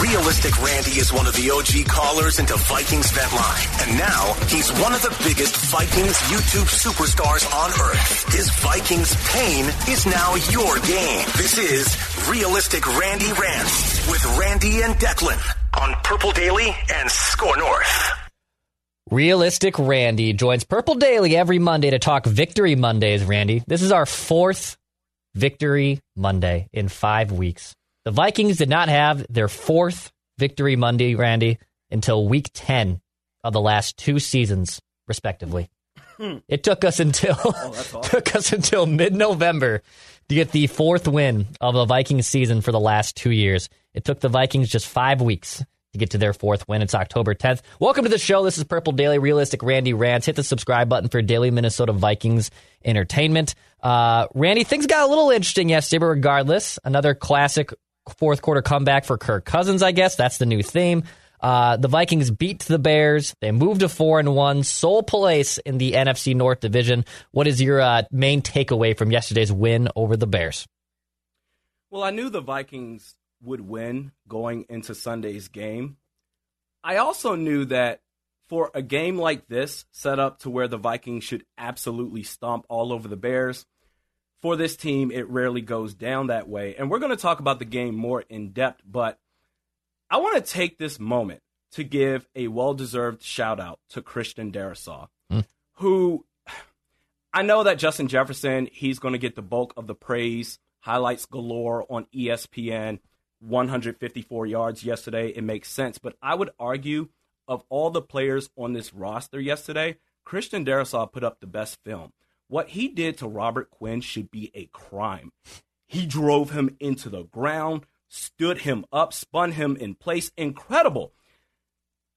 Realistic Randy is one of the OG callers into Vikings Vent Line. And now he's one of the biggest Vikings YouTube superstars on earth. His Vikings pain is now your game. This is Realistic Randy Rants with Randy and Declan on Purple Daily and Score North. Realistic Randy joins Purple Daily every Monday to talk Victory Mondays, Randy. This is our fourth Victory Monday in five weeks. The Vikings did not have their fourth victory Monday, Randy, until week 10 of the last two seasons, respectively. It took us until took us until mid-November to get the fourth win of the Vikings season for the last two years. It took the Vikings just five weeks to get to their fourth win. It's October 10th. Welcome to the show. This is Purple Daily Realistic Randy Rants. Hit the subscribe button for daily Minnesota Vikings entertainment. Uh, Randy, things got a little interesting yesterday, but regardless, another classic fourth quarter comeback for Kirk Cousins, I guess. That's the new theme. Uh, the Vikings beat the Bears. They moved to four and one, sole place in the NFC North Division. What is your uh, main takeaway from yesterday's win over the Bears? Well, I knew the Vikings would win going into Sunday's game. I also knew that for a game like this, set up to where the Vikings should absolutely stomp all over the Bears, for this team, it rarely goes down that way. And we're going to talk about the game more in depth, but I want to take this moment to give a well deserved shout out to Christian Darrisaw, mm. who I know that Justin Jefferson, he's going to get the bulk of the praise, highlights galore on ESPN, 154 yards yesterday. It makes sense. But I would argue of all the players on this roster yesterday, Christian Darrisaw put up the best film. What he did to Robert Quinn should be a crime. He drove him into the ground, stood him up, spun him in place. Incredible.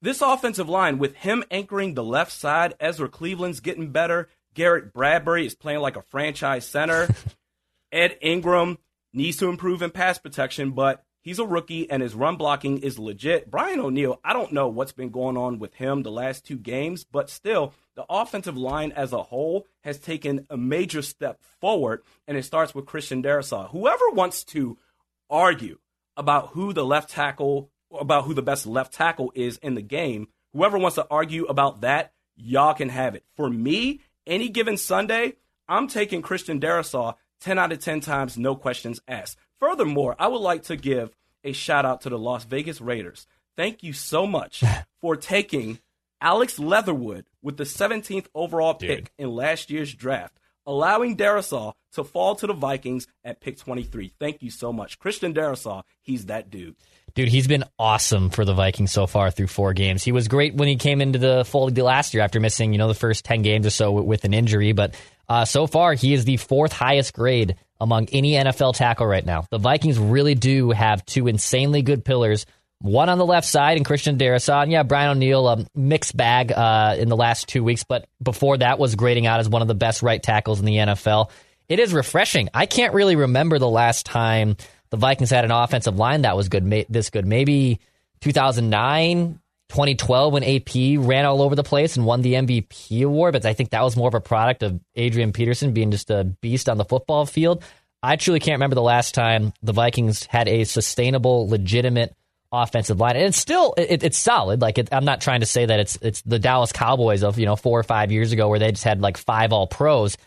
This offensive line, with him anchoring the left side, Ezra Cleveland's getting better. Garrett Bradbury is playing like a franchise center. Ed Ingram needs to improve in pass protection, but he's a rookie and his run blocking is legit. Brian O'Neill, I don't know what's been going on with him the last two games, but still, the offensive line as a whole has taken a major step forward, and it starts with Christian Darrisaw. Whoever wants to argue about who the left tackle, about who the best left tackle is in the game, whoever wants to argue about that, y'all can have it. For me, any given Sunday, I'm taking Christian Darrisaw 10 out of 10 times, no questions asked. Furthermore, I would like to give a shout out to the Las Vegas Raiders. Thank you so much for taking Alex Leatherwood with the 17th overall pick Dude. in last year's draft, allowing Darrisaw to fall to the Vikings at pick 23. Thank you so much. Christian Darrisaw, he's that dude. Dude, he's been awesome for the Vikings so far through four games. He was great when he came into the fold last year after missing, you know, the first 10 games or so with an injury. But uh, so far, he is the fourth highest grade among any NFL tackle right now. The Vikings really do have two insanely good pillars one on the left side and Christian Darrisaw. Yeah, Brian O'Neill, a mixed bag uh, in the last two weeks, but before that was grading out as one of the best right tackles in the NFL. It is refreshing. I can't really remember the last time the Vikings had an offensive line that was good, this good. Maybe 2009, 2012 when AP ran all over the place and won the MVP award, but I think that was more of a product of Adrian Peterson being just a beast on the football field. I truly can't remember the last time the Vikings had a sustainable, legitimate offensive line, and it's still it, it's solid. Like it, I'm not trying to say that it's it's the Dallas Cowboys of you know four or five years ago where they just had like five All Pros,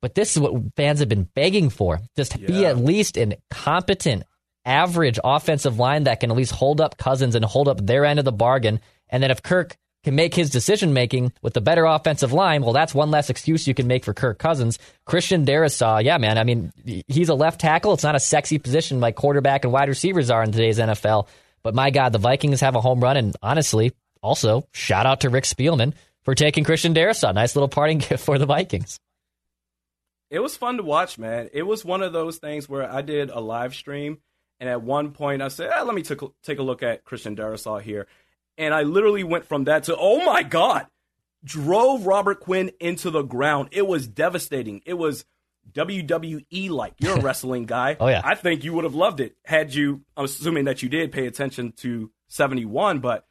but this is what fans have been begging for. Just yeah. be at least a competent average offensive line that can at least hold up Cousins and hold up their end of the bargain. And then if Kirk can make his decision making with the better offensive line, well, that's one less excuse you can make for Kirk Cousins. Christian Darrisaw, yeah, man. I mean, he's a left tackle. It's not a sexy position like quarterback and wide receivers are in today's NFL. But my God, the Vikings have a home run. And honestly, also, shout out to Rick Spielman for taking Christian Darrisaw. Nice little parting gift for the Vikings. It was fun to watch, man. It was one of those things where I did a live stream, and at one point I said, ah, "Let me take a, take a look at Christian Darrisaw here," and I literally went from that to, "Oh my god!" Drove Robert Quinn into the ground. It was devastating. It was WWE like. You're a wrestling guy. oh yeah. I think you would have loved it had you. I'm assuming that you did pay attention to 71, but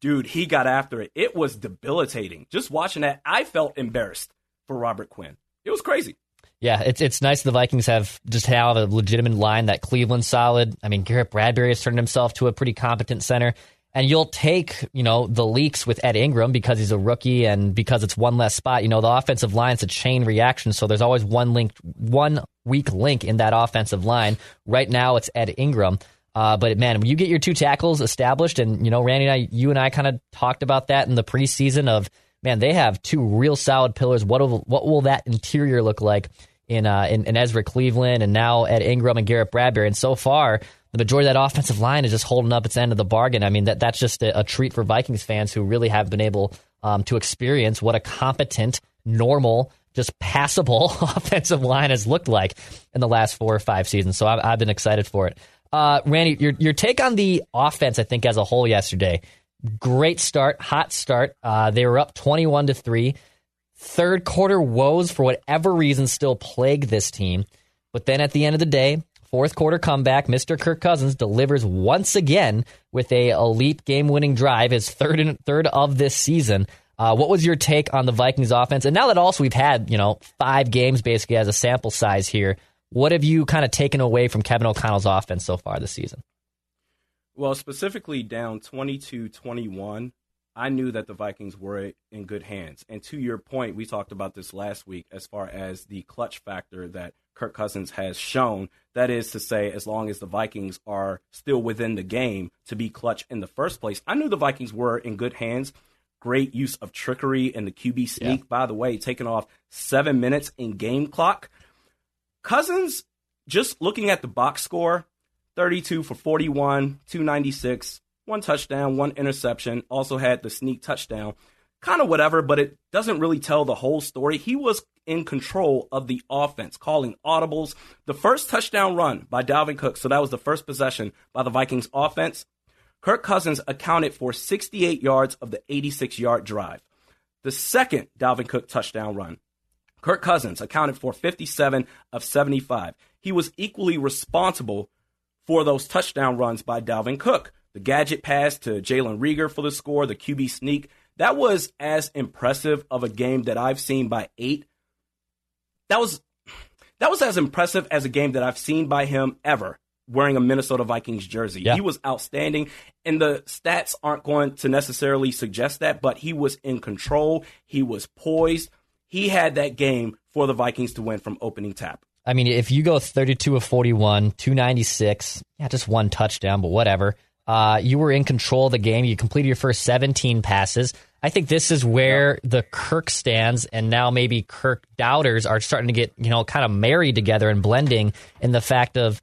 dude, he got after it. It was debilitating. Just watching that, I felt embarrassed for Robert Quinn. It was crazy. Yeah, it's it's nice the Vikings have just have a legitimate line that Cleveland's solid. I mean, Garrett Bradbury has turned himself to a pretty competent center. And you'll take, you know, the leaks with Ed Ingram because he's a rookie and because it's one less spot. You know, the offensive line's a chain reaction, so there's always one link, one weak link in that offensive line. Right now, it's Ed Ingram. Uh, but man, when you get your two tackles established, and you know, Randy and I, you and I kind of talked about that in the preseason of man, they have two real solid pillars. What will, what will that interior look like in, uh, in, in Ezra Cleveland and now Ed Ingram and Garrett Bradbury? And so far, the majority of that offensive line is just holding up its end of the bargain. I mean, that that's just a, a treat for Vikings fans who really have been able um, to experience what a competent, normal, just passable offensive line has looked like in the last four or five seasons. So I've, I've been excited for it. Uh, Randy, your your take on the offense, I think, as a whole yesterday. Great start, hot start. Uh, they were up twenty-one to three. Third quarter woes for whatever reason still plague this team, but then at the end of the day, fourth quarter comeback, Mr. Kirk Cousins delivers once again with a elite game-winning drive, his third and third of this season. Uh, what was your take on the Vikings offense? And now that also we've had you know five games basically as a sample size here, what have you kind of taken away from Kevin O'Connell's offense so far this season? Well, specifically down 22 21, I knew that the Vikings were in good hands. And to your point, we talked about this last week as far as the clutch factor that Kirk Cousins has shown. That is to say, as long as the Vikings are still within the game to be clutch in the first place, I knew the Vikings were in good hands. Great use of trickery and the QB sneak, yeah. by the way, taking off seven minutes in game clock. Cousins, just looking at the box score, 32 for 41, 296, one touchdown, one interception. Also had the sneak touchdown. Kind of whatever, but it doesn't really tell the whole story. He was in control of the offense, calling audibles. The first touchdown run by Dalvin Cook, so that was the first possession by the Vikings offense. Kirk Cousins accounted for 68 yards of the 86 yard drive. The second Dalvin Cook touchdown run, Kirk Cousins accounted for 57 of 75. He was equally responsible for those touchdown runs by Dalvin Cook. The gadget pass to Jalen Reagor for the score, the QB sneak. That was as impressive of a game that I've seen by eight. That was that was as impressive as a game that I've seen by him ever wearing a Minnesota Vikings jersey. Yeah. He was outstanding, and the stats aren't going to necessarily suggest that, but he was in control. He was poised. He had that game for the Vikings to win from opening tap. I mean, if you go 32 of 41, 296, yeah, just one touchdown, but whatever. Uh, you were in control of the game. You completed your first 17 passes. I think this is where the Kirk stands, and now maybe Kirk doubters are starting to get, you know, kind of married together and blending in the fact of,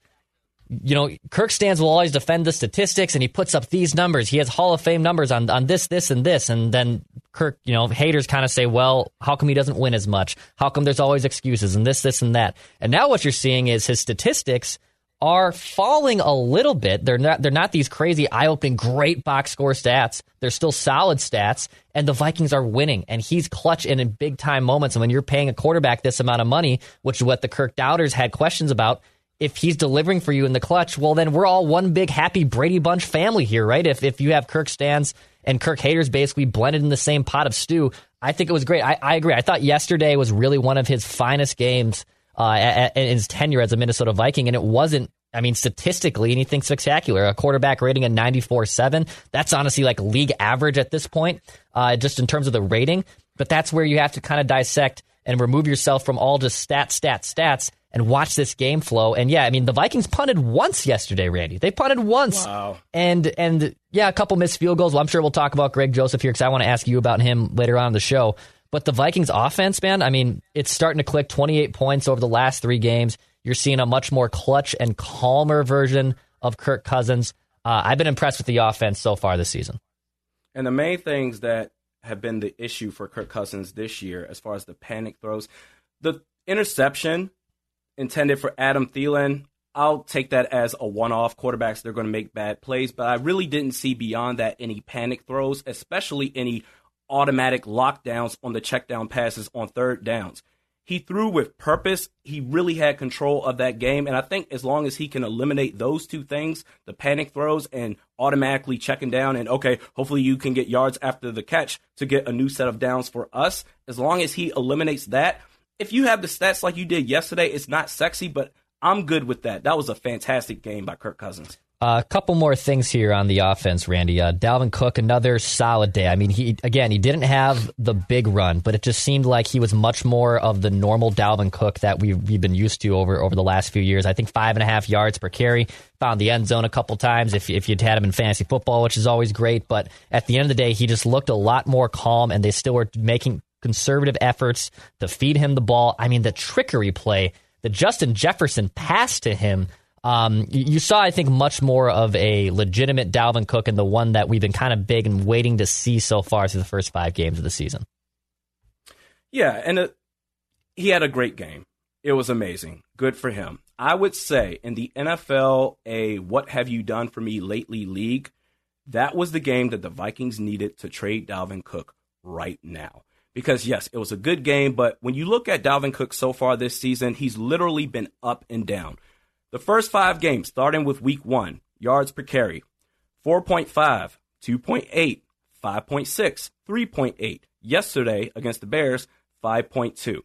you know, Kirk stands will always defend the statistics and he puts up these numbers. He has Hall of Fame numbers on, on this, this, and this. And then Kirk, you know, haters kind of say, well, how come he doesn't win as much? How come there's always excuses and this, this, and that? And now what you're seeing is his statistics are falling a little bit. They're not they're not these crazy eye-opening great box score stats. They're still solid stats and the Vikings are winning and he's clutch in, big time moments and when you're paying a quarterback this amount of money, which is what the Kirk doubters had questions about, if he's delivering for you in the clutch, well then we're all one big happy Brady Bunch family here, right? If if you have Kirk stands and Kirk haters basically blended in the same pot of stew. I think it was great. I, I agree. I thought yesterday was really one of his finest games uh, in his tenure as a Minnesota Viking, and it wasn't. I mean, statistically, anything spectacular. A quarterback rating of 94.7. That's honestly like league average at this point, uh, just in terms of the rating. But that's where you have to kind of dissect and remove yourself from all just stats, stats, stats and watch this game flow. And yeah, I mean the Vikings punted once yesterday, Randy. They punted once. Wow. And and yeah, a couple missed field goals. Well, I'm sure we'll talk about Greg Joseph here because I want to ask you about him later on in the show. But the Vikings offense, man, I mean, it's starting to click 28 points over the last three games. You're seeing a much more clutch and calmer version of Kirk Cousins. Uh, I've been impressed with the offense so far this season. And the main things that have been the issue for Kirk Cousins this year, as far as the panic throws, the interception intended for Adam Thielen, I'll take that as a one off. Quarterbacks, they're going to make bad plays, but I really didn't see beyond that any panic throws, especially any automatic lockdowns on the check down passes on third downs. He threw with purpose. He really had control of that game. And I think as long as he can eliminate those two things, the panic throws and automatically checking down, and okay, hopefully you can get yards after the catch to get a new set of downs for us. As long as he eliminates that, if you have the stats like you did yesterday, it's not sexy, but I'm good with that. That was a fantastic game by Kirk Cousins. A uh, couple more things here on the offense, Randy. Uh, Dalvin Cook, another solid day. I mean, he again, he didn't have the big run, but it just seemed like he was much more of the normal Dalvin Cook that we've, we've been used to over over the last few years. I think five and a half yards per carry, found the end zone a couple times if if you'd had him in fantasy football, which is always great. But at the end of the day, he just looked a lot more calm, and they still were making conservative efforts to feed him the ball. I mean, the trickery play, the Justin Jefferson pass to him um, you saw, I think, much more of a legitimate Dalvin Cook and the one that we've been kind of big and waiting to see so far through the first five games of the season. Yeah, and it, he had a great game. It was amazing. Good for him. I would say in the NFL, a what have you done for me lately league, that was the game that the Vikings needed to trade Dalvin Cook right now. Because yes, it was a good game, but when you look at Dalvin Cook so far this season, he's literally been up and down. The first five games, starting with week one, yards per carry 4.5, 2.8, 5.6, 3.8. Yesterday against the Bears, 5.2.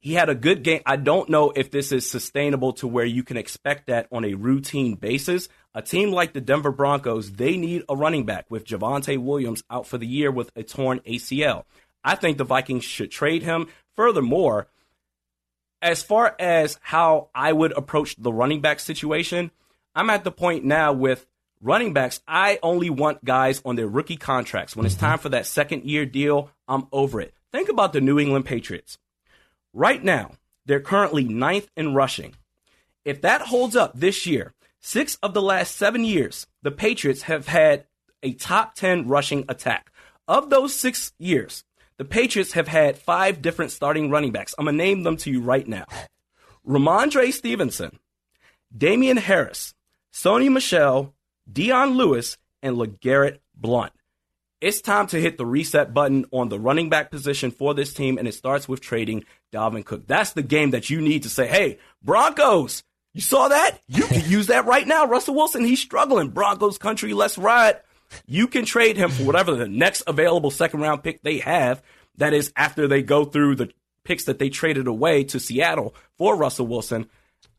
He had a good game. I don't know if this is sustainable to where you can expect that on a routine basis. A team like the Denver Broncos, they need a running back with Javonte Williams out for the year with a torn ACL. I think the Vikings should trade him. Furthermore, as far as how I would approach the running back situation, I'm at the point now with running backs. I only want guys on their rookie contracts. When it's mm-hmm. time for that second year deal, I'm over it. Think about the New England Patriots. Right now, they're currently ninth in rushing. If that holds up this year, six of the last seven years, the Patriots have had a top 10 rushing attack. Of those six years, the Patriots have had five different starting running backs. I'm going to name them to you right now Rhamondre Stevenson, Damien Harris, Sony Michel, Dion Lewis, and LeGarrette Blount. It's time to hit the reset button on the running back position for this team, and it starts with trading Dalvin Cook. That's the game that you need to say, hey, Broncos, you saw that? You can use that right now. Russell Wilson, he's struggling. Broncos country, let's ride. You can trade him for whatever the next available second round pick they have. That is after they go through the picks that they traded away to Seattle for Russell Wilson.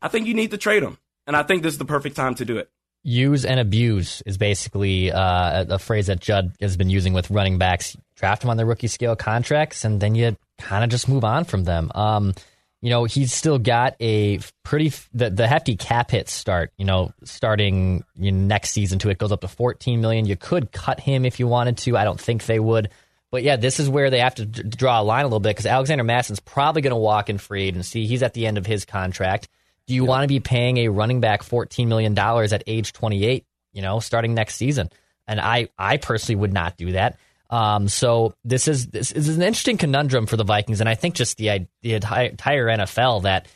I think you need to trade him. And I think this is the perfect time to do it. Use and abuse is basically uh, a phrase that Judd has been using with running backs. Draft them on their rookie scale contracts, and then you kind of just move on from them. Um, you know, he's still got a pretty the, the hefty cap hit start. You know, starting you know, next season to it goes up to 14 million. You could cut him if you wanted to. I don't think they would. But yeah, this is where they have to d- draw a line a little bit because Alexander Mattison's probably going to walk in free agency. He's at the end of his contract. Do you want to be paying a running back $14 million at age 28, you know, starting next season? And I, I personally would not do that. Um, so this is this is an interesting conundrum for the Vikings, and I think just the the entire NFL that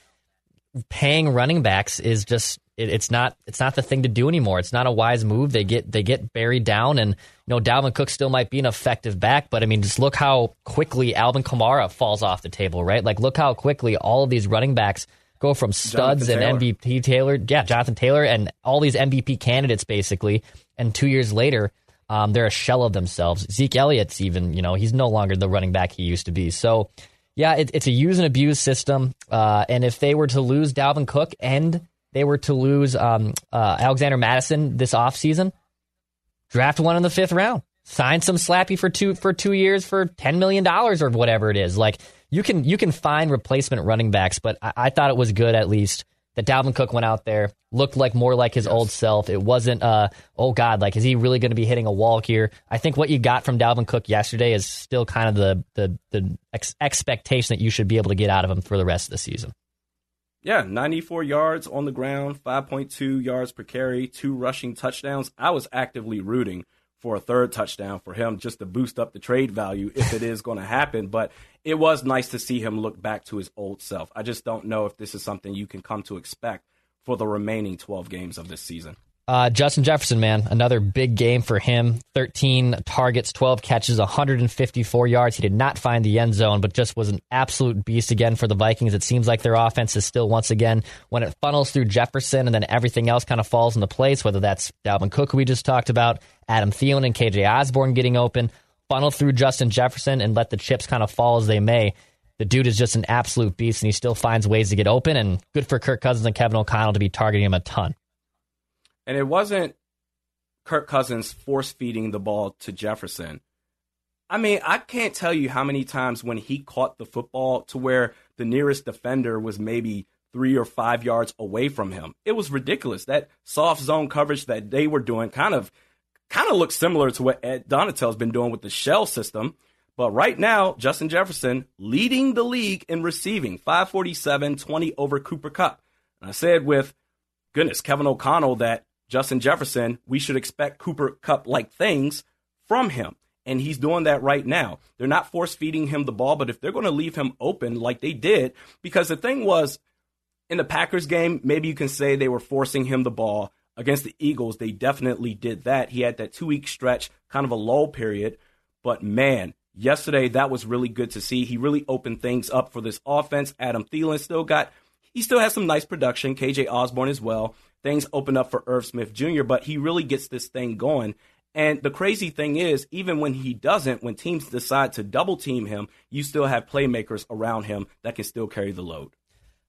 paying running backs is just it, it's not it's not the thing to do anymore. It's not a wise move. They get they get buried down, and you know Dalvin Cook still might be an effective back, but I mean, just look how quickly Alvin Kamara falls off the table, right? Like look how quickly all of these running backs go from studs Jonathan and Taylor. MVP Taylor, yeah, Jonathan Taylor, and all these MVP candidates basically, and two years later um, they're a shell of themselves. Zeke Elliott's even, you know, he's no longer the running back he used to be. So, yeah, it, it's a use and abuse system. Uh, and if they were to lose Dalvin Cook and they were to lose um, uh, Alexander Mattison this offseason, draft one in the fifth round, sign some slappy for two for two years for ten million dollars or whatever it is. Like you can you can find replacement running backs, but I, I thought it was good at least that Dalvin Cook went out there, looked like more like his yes. old self. It wasn't, uh, oh God, like is he really going to be hitting a wall here? I think what you got from Dalvin Cook yesterday is still kind of the the the ex- expectation that you should be able to get out of him for the rest of the season. Yeah, 94 yards on the ground, 5.2 yards per carry, two rushing touchdowns. I was actively rooting for a third touchdown for him just to boost up the trade value if it is going to happen. But it was nice to see him look back to his old self. I just don't know if this is something you can come to expect for the remaining 12 games of this season. Uh, Justin Jefferson, man, another big game for him. 13 targets, 12 catches, 154 yards. He did not find the end zone, but just was an absolute beast again for the Vikings. It seems like their offense is still, once again, when it funnels through Jefferson and then everything else kind of falls into place, whether that's Dalvin Cook, we just talked about, Adam Thielen and KJ Osborn getting open, funnel through Justin Jefferson and let the chips kind of fall as they may. The dude is just an absolute beast, and he still finds ways to get open. And good for Kirk Cousins and Kevin O'Connell to be targeting him a ton. And it wasn't Kirk Cousins force feeding the ball to Jefferson. I mean, I can't tell you how many times when he caught the football to where the nearest defender was maybe three or five yards away from him. It was ridiculous. That soft zone coverage that they were doing kind of kind of looks similar to what Ed Donatell's been doing with the shell system. But right now, Justin Jefferson leading the league in receiving, 547, 20 over Cooper Kupp. And I said with, goodness, Kevin O'Connell that Justin Jefferson, we should expect Cooper Kupp like things from him. And he's doing that right now. They're not force feeding him the ball, but if they're going to leave him open like they did, because the thing was, in the Packers game, maybe you can say they were forcing him the ball. Against the Eagles, they definitely did that. He had that two week stretch, kind of a lull period. But man, yesterday that was really good to see. He really opened things up for this offense. Adam Thielen still got, he still has some nice production. KJ Osborn as well things open up for Irv Smith Jr., but he really gets this thing going. And the crazy thing is, even when he doesn't, when teams decide to double team him, you still have playmakers around him that can still carry the load.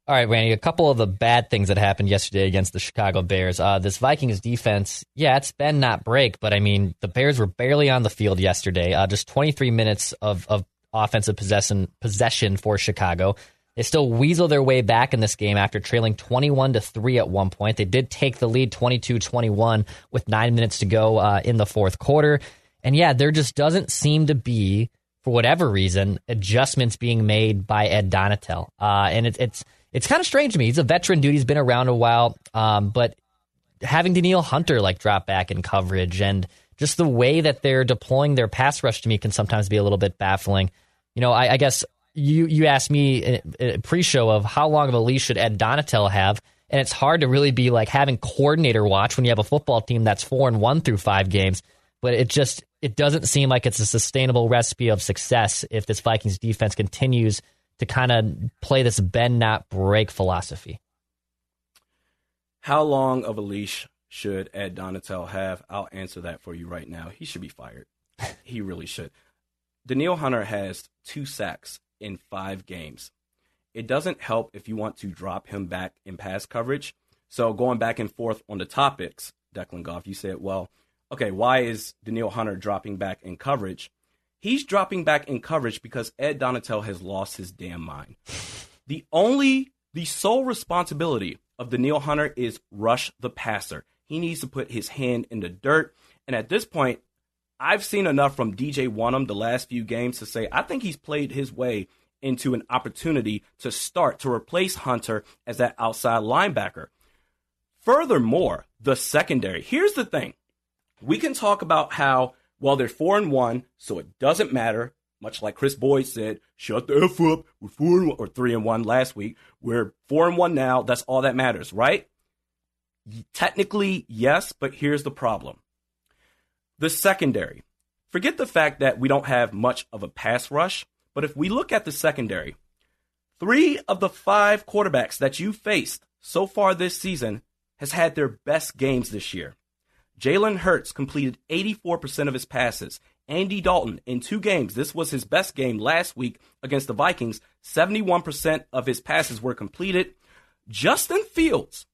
All right, Randy, a couple of the bad things that happened yesterday against the Chicago Bears. Uh, this Vikings defense, yeah, it's been not break, but I mean, the Bears were barely on the field yesterday. Uh, just 23 minutes of, of offensive possession, possession for Chicago. They still weasel their way back in this game after trailing 21 to 3 at one point. They did take the lead 22 21 with nine minutes to go uh, in the fourth quarter. And yeah, there just doesn't seem to be, for whatever reason, adjustments being made by Ed Donatell. Uh, and it, it's it's kind of strange to me. He's a veteran dude. He's been around a while. Um, but having Danielle Hunter like drop back in coverage and just the way that they're deploying their pass rush to me can sometimes be a little bit baffling. You know, I, I guess you you asked me pre-show of how long of a leash should Ed Donatell have, and it's hard to really be like having coordinator watch when you have a football team that's four and one through five games. But it just it doesn't seem like it's a sustainable recipe of success if this Vikings defense continues to kind of play this bend not break philosophy. How long of a leash should Ed Donatell have? I'll answer that for you right now. He should be fired. he really should. Danielle Hunter has two sacks in five games. It doesn't help if you want to drop him back in pass coverage. So going back and forth on the topics, Declan Goff, you said, well, okay, why is Danielle Hunter dropping back in coverage? He's dropping back in coverage because Ed Donatell has lost his damn mind. The only, the sole responsibility of Danielle Hunter is rush the passer. He needs to put his hand in the dirt. And at this point, I've seen enough from DJ Wonnum the last few games to say I think he's played his way into an opportunity to start to replace Hunter as that outside linebacker. Furthermore, the secondary. Here's the thing. We can talk about how, well, they're four and one, so it doesn't matter. Much like Kris Boyd said, shut the F up. We're four and one, or three and one last week. We're four and one now. That's all that matters, right? Technically, yes, but here's the problem. The secondary. Forget the fact that we don't have much of a pass rush, but if we look at the secondary, three of the five quarterbacks that you faced so far this season has had their best games this year. Jalen Hurts completed 84% of his passes. Andy Dalton, in two games, this was his best game last week against the Vikings. 71% of his passes were completed. Justin Fields,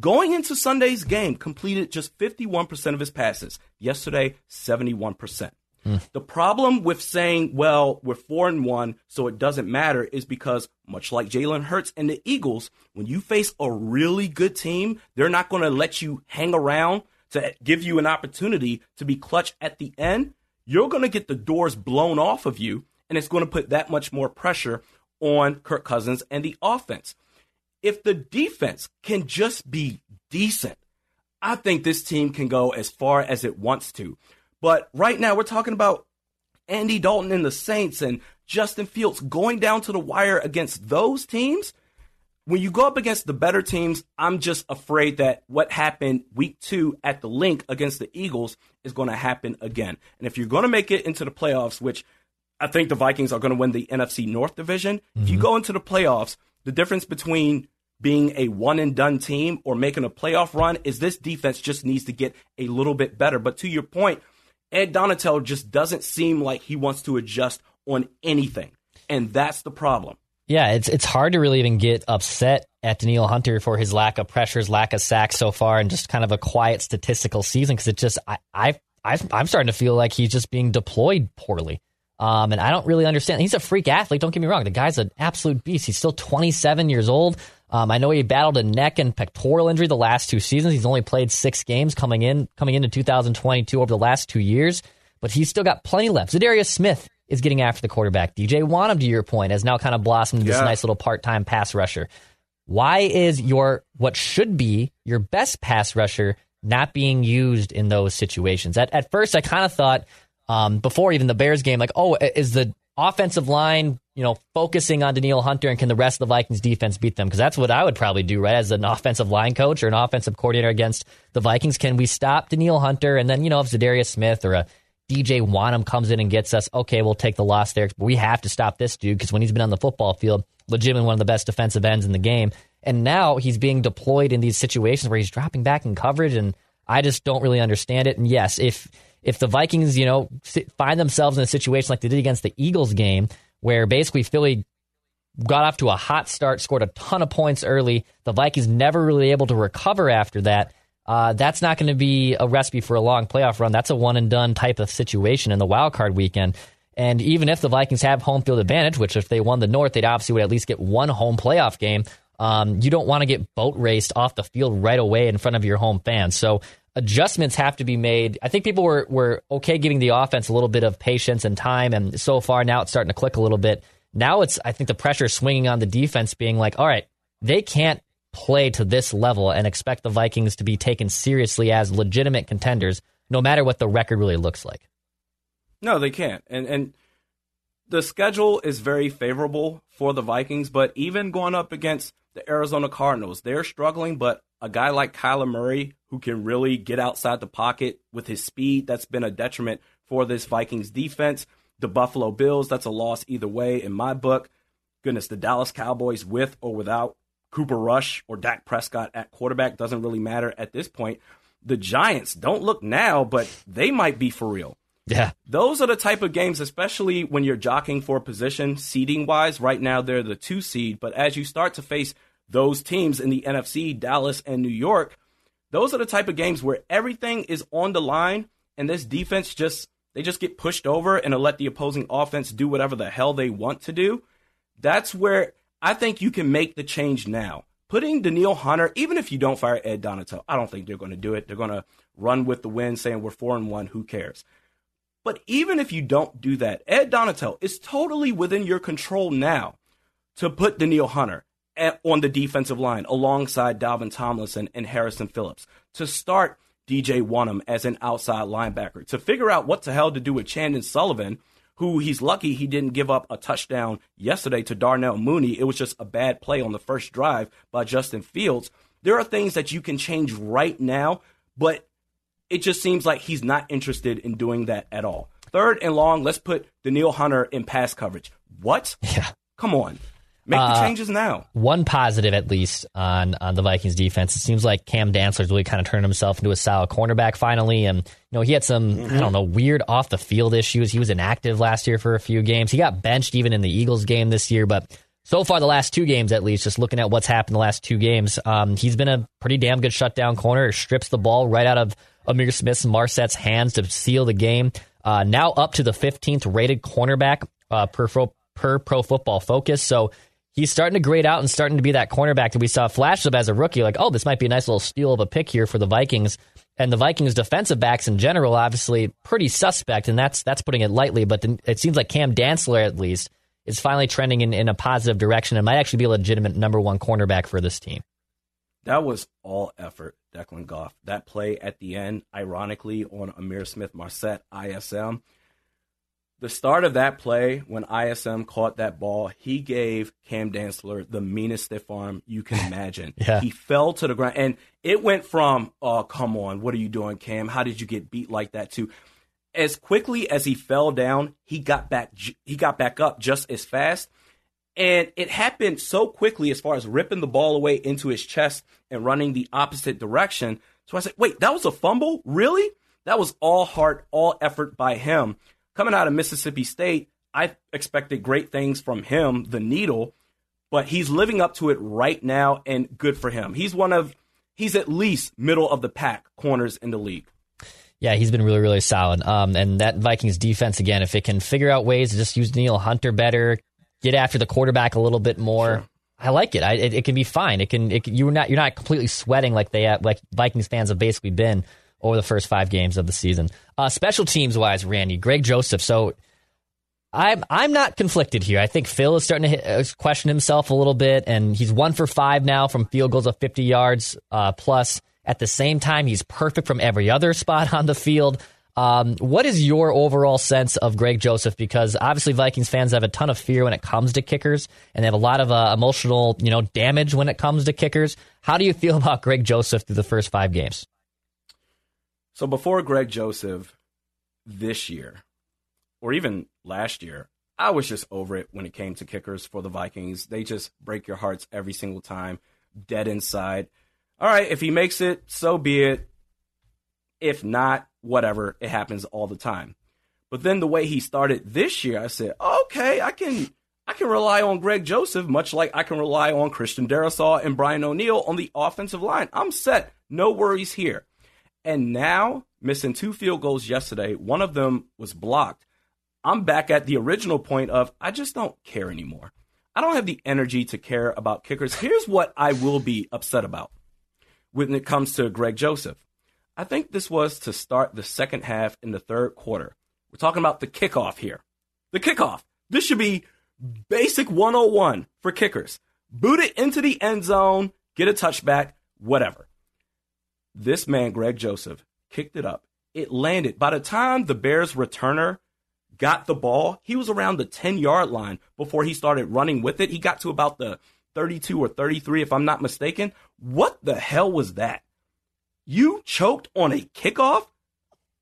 Going into Sunday's game, completed just 51% of his passes. Yesterday, 71%. Mm. The problem with saying, well, we're four and one, so it doesn't matter, is because much like Jalen Hurts and the Eagles, when you face a really good team, they're not going to let you hang around to give you an opportunity to be clutch at the end. You're going to get the doors blown off of you, and it's going to put that much more pressure on Kirk Cousins and the offense. If the defense can just be decent, I think this team can go as far as it wants to. But right now, we're talking about Andy Dalton and the Saints and Justin Fields going down to the wire against those teams. When you go up against the better teams, I'm just afraid that what happened week two at the Linc against the Eagles is going to happen again. And if you're going to make it into the playoffs, which I think the Vikings are going to win the NFC North division, mm-hmm. if you mm-hmm. go into the playoffs, the difference between being a one and done team or making a playoff run is this defense just needs to get a little bit better. But to your point, Ed Donatell just doesn't seem like he wants to adjust on anything. And that's the problem. Yeah, it's it's hard to really even get upset at Danielle Hunter for his lack of pressures, lack of sacks so far, and just kind of a quiet statistical season because it just I, I i am starting to feel like he's just being deployed poorly. Um, and I don't really understand. He's a freak athlete. Don't get me wrong. The guy's an absolute beast. He's still 27 years old. Um, I know he battled a neck and pectoral injury the last two seasons. He's only played six games coming in coming into 2022 over the last two years, but he's still got plenty left. Za'Darius Smith is getting after the quarterback. DJ Wonnum, to your point, has now kind of blossomed into yeah. this nice little part time pass rusher. Why is your what should be your best pass rusher not being used in those situations? At at first, I kind of thought um, before even the Bears game, like, oh, is the offensive line, you know, focusing on Danielle Hunter and can the rest of the Vikings defense beat them? Because that's what I would probably do, right? As an offensive line coach or an offensive coordinator against the Vikings, can we stop Danielle Hunter? And then, you know, if Za'Darius Smith or a DJ Wonnum comes in and gets us, okay, we'll take the loss there. But we have to stop this dude because when he's been on the football field, legitimately one of the best defensive ends in the game. And now he's being deployed in these situations where he's dropping back in coverage. And I just don't really understand it. And yes, if if the Vikings, you know, find themselves in a situation like they did against the Eagles game, where basically Philly got off to a hot start, scored a ton of points early, the Vikings never really able to recover after that. Uh, that's not going to be a recipe for a long playoff run. That's a one and done type of situation in the wild card weekend. And even if the Vikings have home field advantage, which if they won the North, they'd obviously would at least get one home playoff game. Um, you don't want to get boat raced off the field right away in front of your home fans. So adjustments have to be made. I think people were, were okay giving the offense a little bit of patience and time, and so far now it's starting to click a little bit. Now it's, I think the pressure swinging on the defense, being like, all right, they can't play to this level and expect the Vikings to be taken seriously as legitimate contenders, no matter what the record really looks like. No, they can't. And and the schedule is very favorable for the Vikings, but even going up against the Arizona Cardinals, they're struggling, but a guy like Kyler Murray who can really get outside the pocket with his speed, that's been a detriment for this Vikings defense. The Buffalo Bills, that's a loss either way in my book. Goodness, the Dallas Cowboys with or without Cooper Rush or Dak Prescott at quarterback doesn't really matter at this point. The Giants don't look now, but they might be for real. Yeah. Those are the type of games, especially when you're jockeying for position seeding wise. Right now, they're the two seed, but as you start to face those teams in the NFC, Dallas and New York, those are the type of games where everything is on the line and this defense just they just get pushed over and let the opposing offense do whatever the hell they want to do. That's where I think you can make the change now. Putting Danielle Hunter, even if you don't fire Ed Donatell, I don't think they're going to do it. They're going to run with the wind, saying we're four and one. Who cares? But even if you don't do that, Ed Donatell is totally within your control now to put Danielle Hunter eh, on the defensive line alongside Dalvin Tomlinson and Harrison Phillips, to start DJ Wonnum as an outside linebacker, to figure out what the hell to do with Chandon Sullivan, who he's lucky he didn't give up a touchdown yesterday to Darnell Mooney. It was just a bad play on the first drive by Justin Fields. There are things that you can change right now, but it just seems like he's not interested in doing that at all. Third and long, let's put Danielle Hunter in pass coverage. What? Yeah. Come on. Make the uh, changes now. One positive, at least, on on the Vikings defense. It seems like Cam Dantzler's really kind of turned himself into a solid cornerback finally, and you know he had some mm-hmm. I don't know weird off the field issues. He was inactive last year for a few games. He got benched even in the Eagles game this year, but so far the last two games at least, just looking at what's happened the last two games, um, he's been a pretty damn good shutdown corner. Strips the ball right out of Ihmir Smith's Marsette's hands to seal the game. uh, now up to the 15th rated cornerback uh, per, per Pro Football Focus. So he's starting to grade out and starting to be that cornerback that we saw flash up as a rookie. Like, oh, this might be a nice little steal of a pick here for the Vikings. And the Vikings defensive backs in general, obviously pretty suspect, and that's that's putting it lightly. But it seems like Cam Dantzler, at least, is finally trending in, in a positive direction and might actually be a legitimate number one cornerback for this team. That was all effort, Declan Goff. That play at the end, ironically, on Ihmir Smith-Marsette ISM. The start of that play, when ISM caught that ball, he gave Cam Dantzler the meanest stiff arm you can imagine. yeah. He fell to the ground, and it went from, oh, come on, what are you doing, Cam? How did you get beat like that, to as quickly as he fell down, he got back. He got back up just as fast, and it happened so quickly as far as ripping the ball away into his chest and running the opposite direction. So I said, "Wait, that was a fumble? Really? That was all heart, all effort by him." Coming out of Mississippi State, I expected great things from him, the needle, but he's living up to it right now, and good for him. He's one of, he's at least middle of the pack corners in the league. Yeah, he's been really, really solid. Um, and that Vikings defense, again, if it can figure out ways to just use Neil Hunter better, get after the quarterback a little bit more, sure. I like it. I, it. it. can be fine. It can. It, you're not. You're not completely sweating like they have, like Vikings fans have basically been over the first five games of the season. Uh, special teams wise, Randy, Greg Joseph. So I'm I'm not conflicted here. I think Phil is starting to hit, uh, question himself a little bit, and he's one for five now from field goals of 50 yards uh, plus. At the same time, he's perfect from every other spot on the field. Um, what is your overall sense of Greg Joseph? Because obviously Vikings fans have a ton of fear when it comes to kickers, and they have a lot of uh, emotional, you know, damage when it comes to kickers. How do you feel about Greg Joseph through the first five games? So before Greg Joseph this year, or even last year, I was just over it when it came to kickers for the Vikings. They just break your hearts every single time, dead inside all right, if he makes it, so be it. If not, whatever. It happens all the time. But then the way he started this year, I said, okay, I can I can rely on Greg Joseph, much like I can rely on Christian Darrisaw and Brian O'Neill on the offensive line. I'm set. No worries here. And now, missing two field goals yesterday, one of them was blocked. I'm back at the original point of I just don't care anymore. I don't have the energy to care about kickers. Here's what I will be upset about when it comes to Greg Joseph. I think this was to start the second half in the third quarter. We're talking about the kickoff here. The kickoff. This should be basic 101 for kickers. Boot it into the end zone, get a touchback, whatever. This man, Greg Joseph, kicked it up. It landed. By the time the Bears returner got the ball, he was around the 10 yard line before he started running with it. He got to about the 32 or 33, if I'm not mistaken. What the hell was that? You choked on a kickoff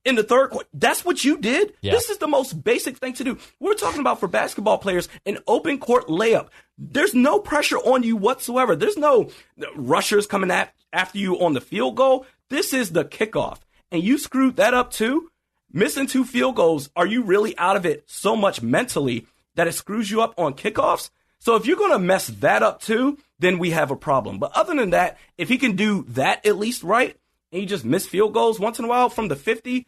in the third quarter. That's what you did? Yeah. This is the most basic thing to do. We're talking about for basketball players an open court layup. There's no pressure on you whatsoever. There's no rushers coming at, after you on the field goal. This is the kickoff. And you screwed that up too? Missing two field goals. Are you really out of it so much mentally that it screws you up on kickoffs? So if you're going to mess that up too, then we have a problem. But other than that, if he can do that at least right, and he just miss field goals once in a while from the 50,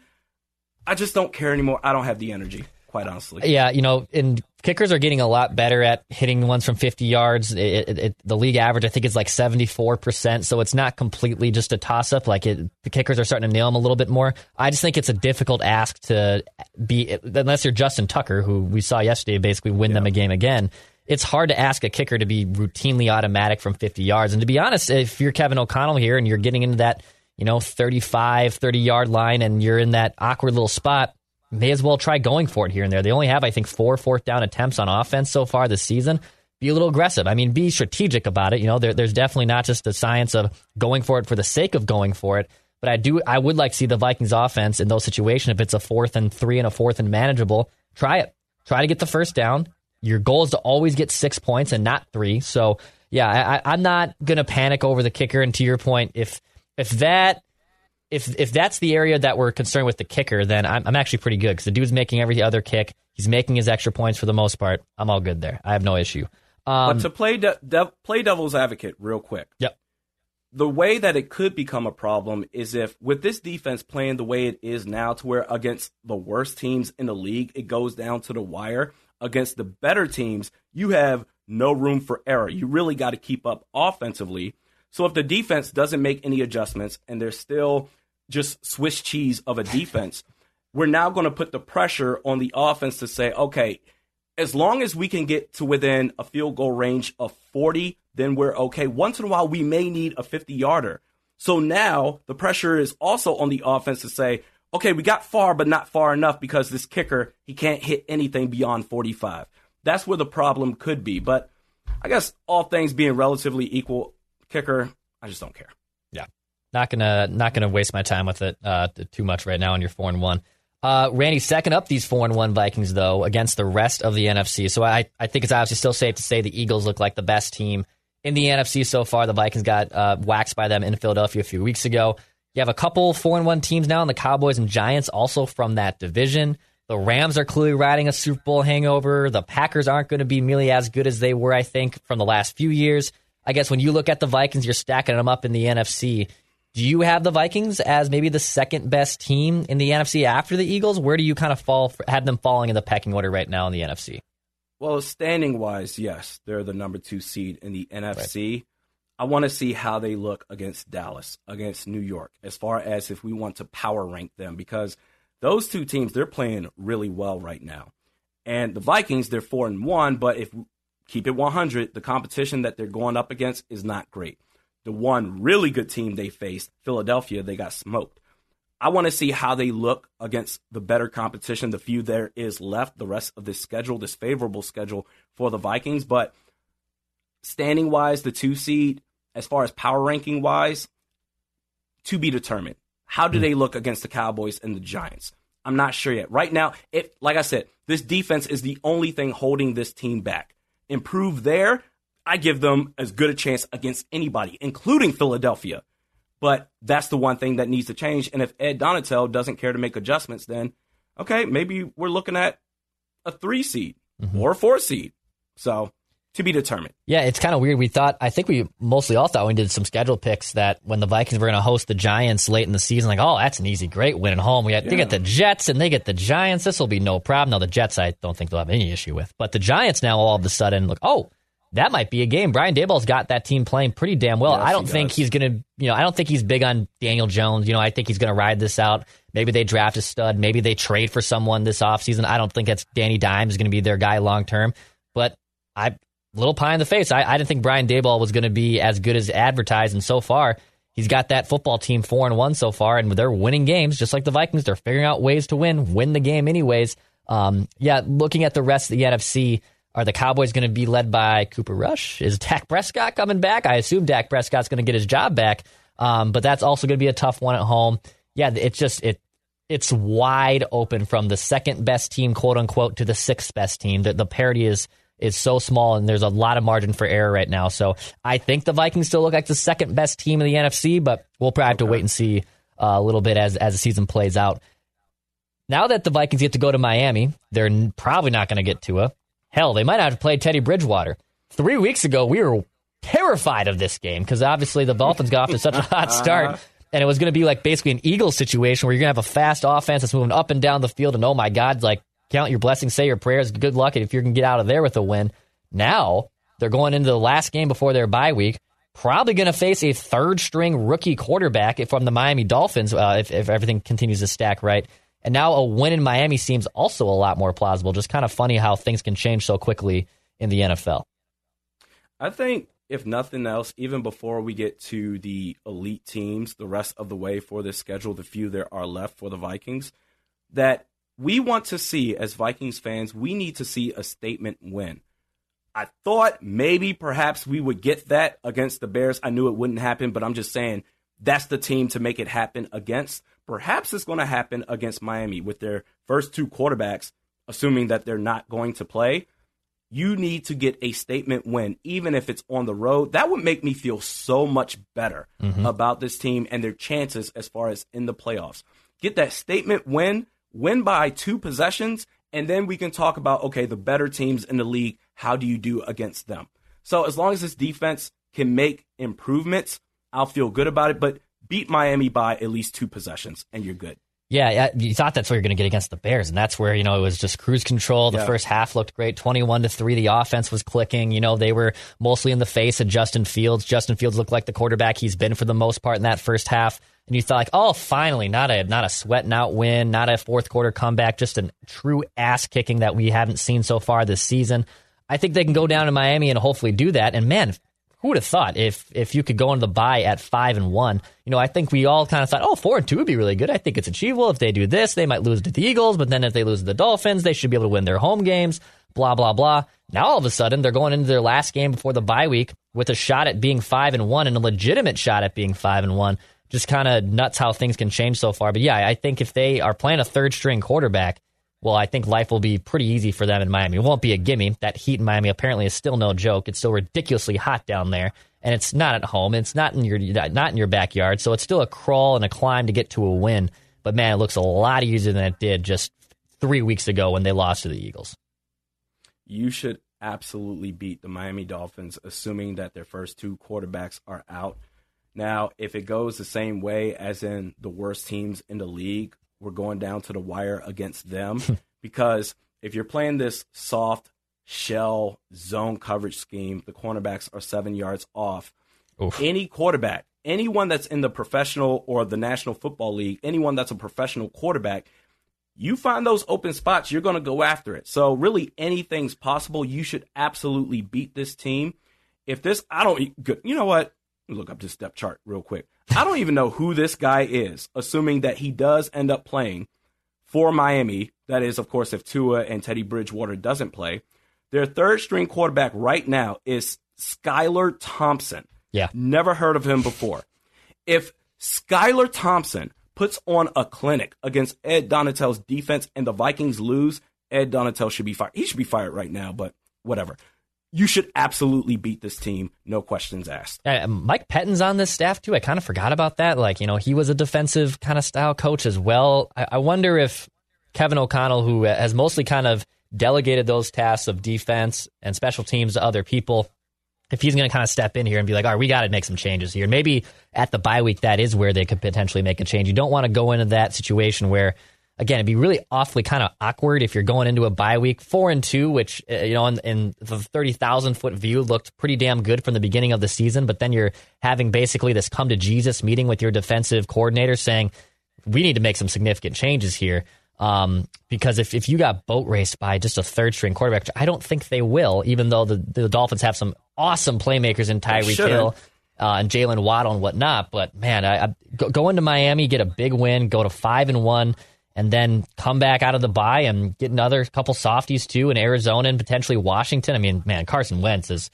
I just don't care anymore. I don't have the energy, quite honestly. Yeah, you know, and kickers are getting a lot better at hitting ones from 50 yards. It, it, it, the league average, I think, is like 74%. So it's not completely just a toss up. Like the kickers are starting to nail them a little bit more. I just think it's a difficult ask to be, unless you're Justin Tucker, who we saw yesterday basically win yeah. them a game again it's hard to ask a kicker to be routinely automatic from 50 yards. And to be honest, if you're Kevin O'Connell here and you're getting into that, you know, 35, 30 yard line and you're in that awkward little spot, may as well try going for it here and there. They only have, I think, four fourth down attempts on offense so far this season. Be a little aggressive. I mean, be strategic about it. You know, there, there's definitely not just the science of going for it for the sake of going for it. But I do, I would like to see the Vikings offense in those situations. If it's a fourth and three and a fourth and manageable, try it. Try to get the first down your goal is to always get six points and not three. So yeah, I, am not gonna panic over the kicker. And to your point, if if that if if that's the area that we're concerned with the kicker, then I'm, I'm actually pretty good because the dude's making every other kick. He's making his extra points for the most part. I'm all good there. I have no issue. Um, but to play de- de- play devil's advocate, real quick. Yep. the way that it could become a problem is if with this defense playing the way it is now to where against the worst teams in the league it goes down to the wire against the better teams you have no room for error you really got to keep up offensively so if the defense doesn't make any adjustments and they're still just swiss cheese of a defense we're now going to put the pressure on the offense to say okay as long as we can get to within a field goal range of 40 then we're okay. Once in a while, we may need a 50 yarder. So now the pressure is also on the offense to say, okay, we got far, but not far enough because this kicker, he can't hit anything beyond 45. That's where the problem could be. But I guess all things being relatively equal, kicker, I just don't care. Not gonna not gonna waste my time with it uh, too much right now on your four and one. Uh, Randy, second up these four and one Vikings though against the rest of the NFC. So I I think it's obviously still safe to say the Eagles look like the best team in the NFC so far. The Vikings got uh, waxed by them in Philadelphia a few weeks ago. You have a couple four and one teams now, and the Cowboys and Giants also from that division. The Rams are clearly riding a Super Bowl hangover. The Packers aren't going to be nearly as good as they were, I think, from the last few years. I guess when you look at the Vikings, you're stacking them up in the NFC. Do you have the Vikings as maybe the second best team in the NFC after the Eagles? Where do you kind of fall, have them falling in the pecking order right now in the NFC? Well, standing wise, yes, they're the number two seed in the NFC. Right. I want to see how they look against Dallas, against New York, as far as if we want to power rank them, because those two teams, they're playing really well right now. And the Vikings, they're four and one, but if keep it 100, the competition that they're going up against is not great. The one really good team they faced, Philadelphia, they got smoked. I want to see how they look against the better competition, the few there is left, the rest of this schedule, this favorable schedule for the Vikings. But standing wise, the two seed, as far as power ranking wise, to be determined. How do hmm. they look against the Cowboys and the Giants? I'm not sure yet. Right now, it like I said, this defense is the only thing holding this team back. Improve there, I give them as good a chance against anybody, including Philadelphia. But that's the one thing that needs to change. And if Ed Donatell doesn't care to make adjustments, then okay, maybe we're looking at a three seed mm-hmm. or a four seed. So to be determined. Yeah, it's kind of weird. We thought, I think we mostly all thought we did some schedule picks that when the Vikings were going to host the Giants late in the season, like, oh, that's an easy, great win at home. We had, yeah. They get the Jets and they get the Giants. This will be no problem. Now, the Jets, I don't think they'll have any issue with. But the Giants now all of a sudden look, oh, that might be a game. Brian Daboll's got that team playing pretty damn well. Yes, I don't he think he's going to, you know, I don't think he's big on Daniel Jones. You know, I think he's going to ride this out. Maybe they draft a stud. Maybe they trade for someone this offseason. I don't think that's Danny Dimes going to be their guy long term. But I, little pie in the face. I, I didn't think Brian Daboll was going to be as good as advertised. And so far, he's got that football team four and one so far, and they're winning games just like the Vikings. They're figuring out ways to win, win the game anyways. Um, yeah, looking at the rest of the NFC, are the Cowboys going to be led by Cooper Rush? Is Dak Prescott coming back? I assume Dak Prescott's going to get his job back, um, but that's also going to be a tough one at home. Yeah, it's just it it's wide open from the second best team, quote unquote, to the sixth best team. The, the parity is is so small, and there's a lot of margin for error right now. So I think the Vikings still look like the second best team in the NFC, but we'll probably have to wait and see uh, a little bit as as the season plays out. Now that the Vikings get to go to Miami, they're probably not going to get Tua. Hell, they might have to play Teddy Bridgewater. Three weeks ago, we were terrified of this game because obviously the Dolphins got off to such a hot start. And it was going to be like basically an Eagles situation where you're going to have a fast offense that's moving up and down the field. And oh my God, like count your blessings, say your prayers, good luck And if you can get out of there with a win. Now they're going into the last game before their bye week. Probably going to face a third string rookie quarterback from the Miami Dolphins uh, if, if everything continues to stack right. And now a win in Miami seems also a lot more plausible. Just kind of funny how things can change so quickly in the NFL. I think, if nothing else, even before we get to the elite teams, the rest of the way for this schedule, the few there are left for the Vikings, that we want to see as Vikings fans, we need to see a statement win. I thought maybe perhaps we would get that against the Bears. I knew it wouldn't happen, but I'm just saying that's the team to make it happen against. Perhaps it's going to happen against Miami with their first two quarterbacks, assuming that they're not going to play. You need to get a statement win, even if it's on the road. That would make me feel so much better mm-hmm. about this team and their chances as far as in the playoffs. Get that statement win, win by two possessions, and then we can talk about okay, the better teams in the league, how do you do against them? So as long as this defense can make improvements, I'll feel good about it. But beat Miami by at least two possessions, and you're good. Yeah, you thought that's what you're going to get against the Bears, and that's where you know it was just cruise control. The Yeah. first half looked great, twenty-one to three. The offense was clicking. You know they were mostly in the face of Justin Fields. Justin Fields looked like the quarterback he's been for the most part in that first half. And you thought like, oh, finally, not a not a sweating out win, not a fourth quarter comeback, just a true ass kicking that we haven't seen so far this season. I think they can go down to Miami and hopefully do that. And man, who would have thought if if you could go into the bye at five and one? You know, I think we all kind of thought, oh, four and two would be really good. I think it's achievable. If they do this, they might lose to the Eagles, but then if they lose to the Dolphins, they should be able to win their home games. Blah blah blah. Now all of a sudden they're going into their last game before the bye week with a shot at being five and one and a legitimate shot at being five and one. Just kind of nuts how things can change so far. But yeah, I think if they are playing a third string quarterback, well, I think life will be pretty easy for them in Miami. It won't be a gimme. That heat in Miami apparently is still no joke. It's still ridiculously hot down there, and it's not at home. It's not in your not in your backyard, so it's still a crawl and a climb to get to a win. But man, it looks a lot easier than it did just three weeks ago when they lost to the Eagles. You should absolutely beat the Miami Dolphins, assuming that their first two quarterbacks are out. Now, if it goes the same way as in the worst teams in the league, we're going down to the wire against them because if you're playing this soft shell zone coverage scheme, the cornerbacks are seven yards off. Oof. Any quarterback, anyone that's in the professional or the National Football League, anyone that's a professional quarterback, you find those open spots, you're going to go after it. So, really, anything's possible. You should absolutely beat this team. If this, I don't, you know what? Look up this depth chart real quick. I don't even know who this guy is, assuming that he does end up playing for Miami. That is, of course, if Tua and Teddy Bridgewater doesn't play. Their third string quarterback right now is Skylar Thompson. Yeah. Never heard of him before. If Skylar Thompson puts on a clinic against Ed Donatell's defense and the Vikings lose, Ed Donatell should be fired. He should be fired right now, but whatever. You should absolutely beat this team, no questions asked. Uh, Mike Pettine's on this staff too. I kind of forgot about that. Like, you know, he was a defensive kind of style coach as well. I, I wonder if Kevin O'Connell, who has mostly kind of delegated those tasks of defense and special teams to other people, if he's going to kind of step in here and be like, all right, we got to make some changes here. Maybe at the bye week, that is where they could potentially make a change. You don't want to go into that situation where, again, it'd be really awfully kind of awkward if you're going into a bye week four and two, which uh, you know in, in the thirty thousand foot view looked pretty damn good from the beginning of the season, but then you're having basically this come to Jesus meeting with your defensive coordinator saying we need to make some significant changes here. Um, because if, if you got boat raced by just a third string quarterback, I don't think they will, even though the, the Dolphins have some awesome playmakers in Tyreek shouldn't. Hill uh, and Jaylen Waddle and whatnot. But man, I, I go, go into Miami, get a big win, go to five and one, and then come back out of the bye and get another couple softies too in Arizona and potentially Washington. I mean, man, Carson Wentz is.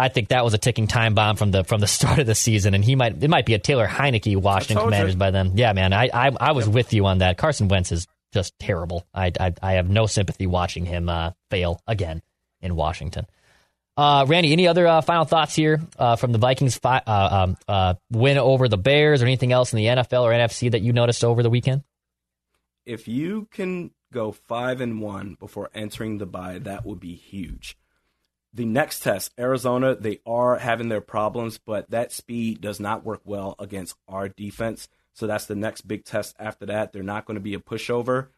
I think that was a ticking time bomb from the from the start of the season, and he might it might be a Taylor Heinicke Washington told you. Commanders by then. Yeah, man, I I, I was with you on that. Carson Wentz is just terrible. I I, I have no sympathy watching him uh, fail again in Washington. Uh, Randy, any other uh, final thoughts here uh, from the Vikings fi- uh, um, uh, win over the Bears, or anything else in the NFL or NFC that you noticed over the weekend? If you can go five and one before entering the bye, that would be huge. The next test, Arizona, they are having their problems, but that speed does not work well against our defense. So that's the next big test after that. They're not going to be a pushover.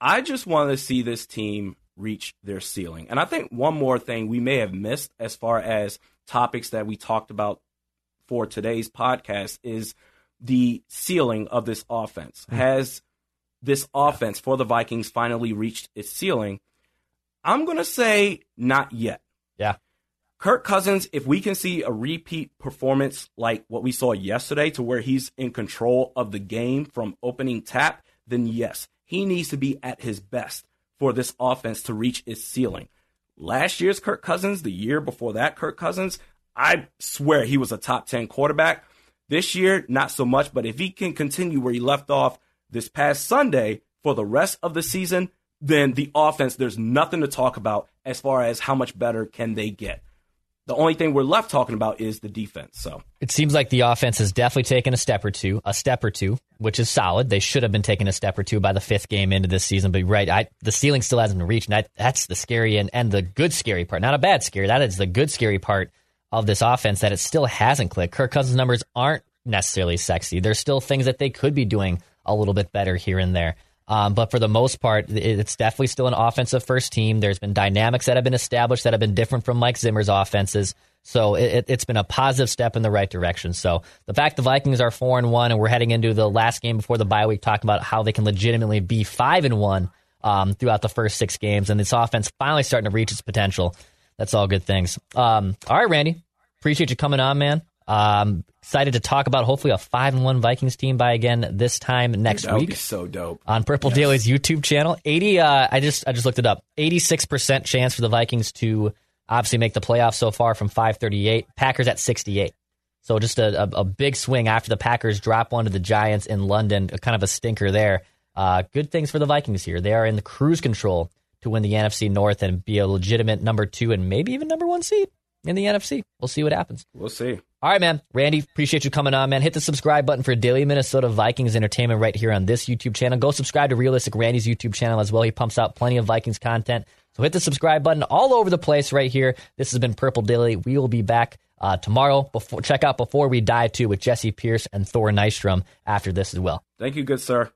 I just want to see this team reach their ceiling. And I think one more thing we may have missed as far as topics that we talked about for today's podcast is the ceiling of this offense. Hmm. Has this offense for the Vikings finally reached its ceiling? I'm going to say not yet. Yeah. Kirk Cousins, if we can see a repeat performance like what we saw yesterday to where he's in control of the game from opening tap, then yes, he needs to be at his best for this offense to reach its ceiling. Last year's Kirk Cousins, the year before that Kirk Cousins, I swear he was a top 10 quarterback. This year, not so much, but if he can continue where he left off this past Sunday for the rest of the season, then the offense, there's nothing to talk about as far as how much better can they get. The only thing we're left talking about is the defense. So It seems like the offense has definitely taken a step or two, a step or two, which is solid. They should have been taking a step or two by the fifth game into this season. But right, I, the ceiling still hasn't been reached. And I, that's the scary and, and the good scary part. Not a bad scary. That is the good scary part of this offense that it still hasn't clicked. Kirk Cousins' numbers aren't necessarily sexy. There's still things that they could be doing a little bit better here and there. Um, but for the most part, it's definitely still an offensive first team. There's been dynamics that have been established that have been different from Mike Zimmer's offenses. So it, has been a positive step in the right direction. So the fact the Vikings are four and one, and we're heading into the last game before the bye week, talking about how they can legitimately be five and one um, throughout the first six games, and this offense finally starting to reach its potential. That's all good things. Um, all right, Randy, appreciate you coming on, man. Um, excited to talk about hopefully a five and one Vikings team by again this time next Dude, week. so dope on Purple yes. Daily's YouTube channel. Eighty. Uh, I just I just looked it up. Eighty six percent chance for the Vikings to obviously make the playoffs so far from five thirty eight. Packers at sixty eight. So just a, a, a, big swing after the Packers drop one to the Giants in London. Kind of a stinker there. Uh, good things for the Vikings here. They are in the cruise control to win the NFC North and be a legitimate number two and maybe even number one seed in the NFC. We'll see what happens. We'll see. All right, man. Randy, appreciate you coming on, man. Hit the subscribe button for Daily Minnesota Vikings entertainment right here on this YouTube channel. Go subscribe to Realistic Randy's YouTube channel as well. He pumps out plenty of Vikings content. So hit the subscribe button all over the place right here. This has been Purple Daily. We will be back uh, tomorrow. Before check out before we die too with Jesse Pierce and Thor Nystrom after this as well. Thank you, good sir.